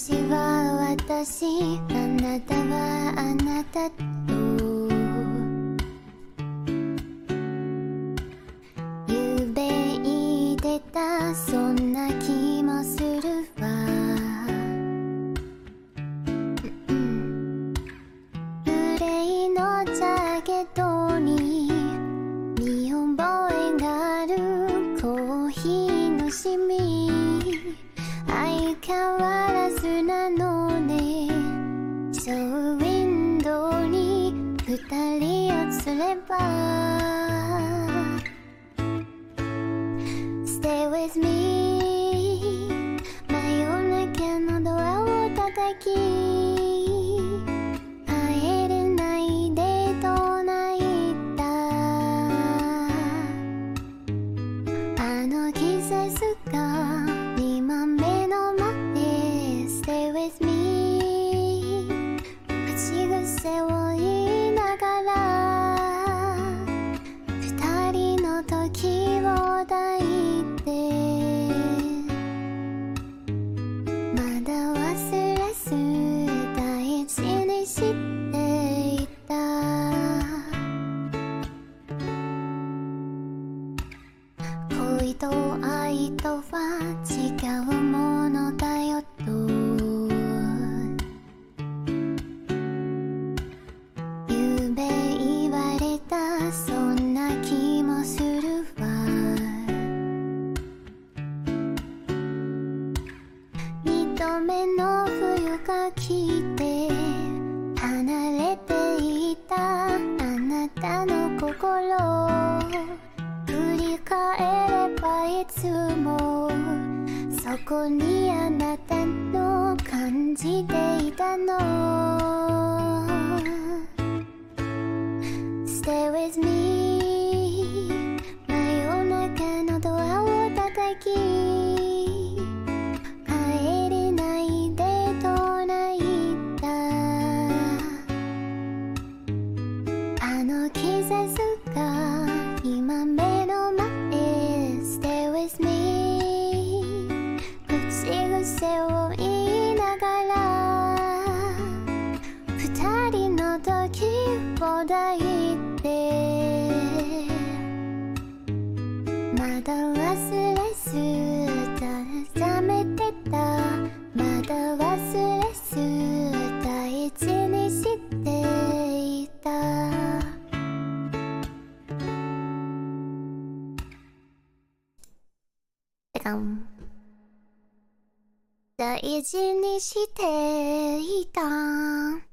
私は私あなたはあなたとゆうべ言ってたそんな気もするわ。うんグレーのジャケットに見覚えがあるコーヒーのシミ。相変わらずなのね。ショーウィンドウに二人を連れば。Stay with me 真夜中のドアを叩き。帰れないでと泣いた。あの季節がと愛とは違うものだよと。ゆべ言われたそんな気もするわ。二度目の冬が来て離れていたあなたの心。振り返ればいつもそこにあなたの感じていたの。Stay with me 真夜中のドアを叩き。帰れないでと泣いた。あの季節が今目5台って。まだ忘れすたら冷めてた。まだ忘れす大事にしていた。大事にしていた。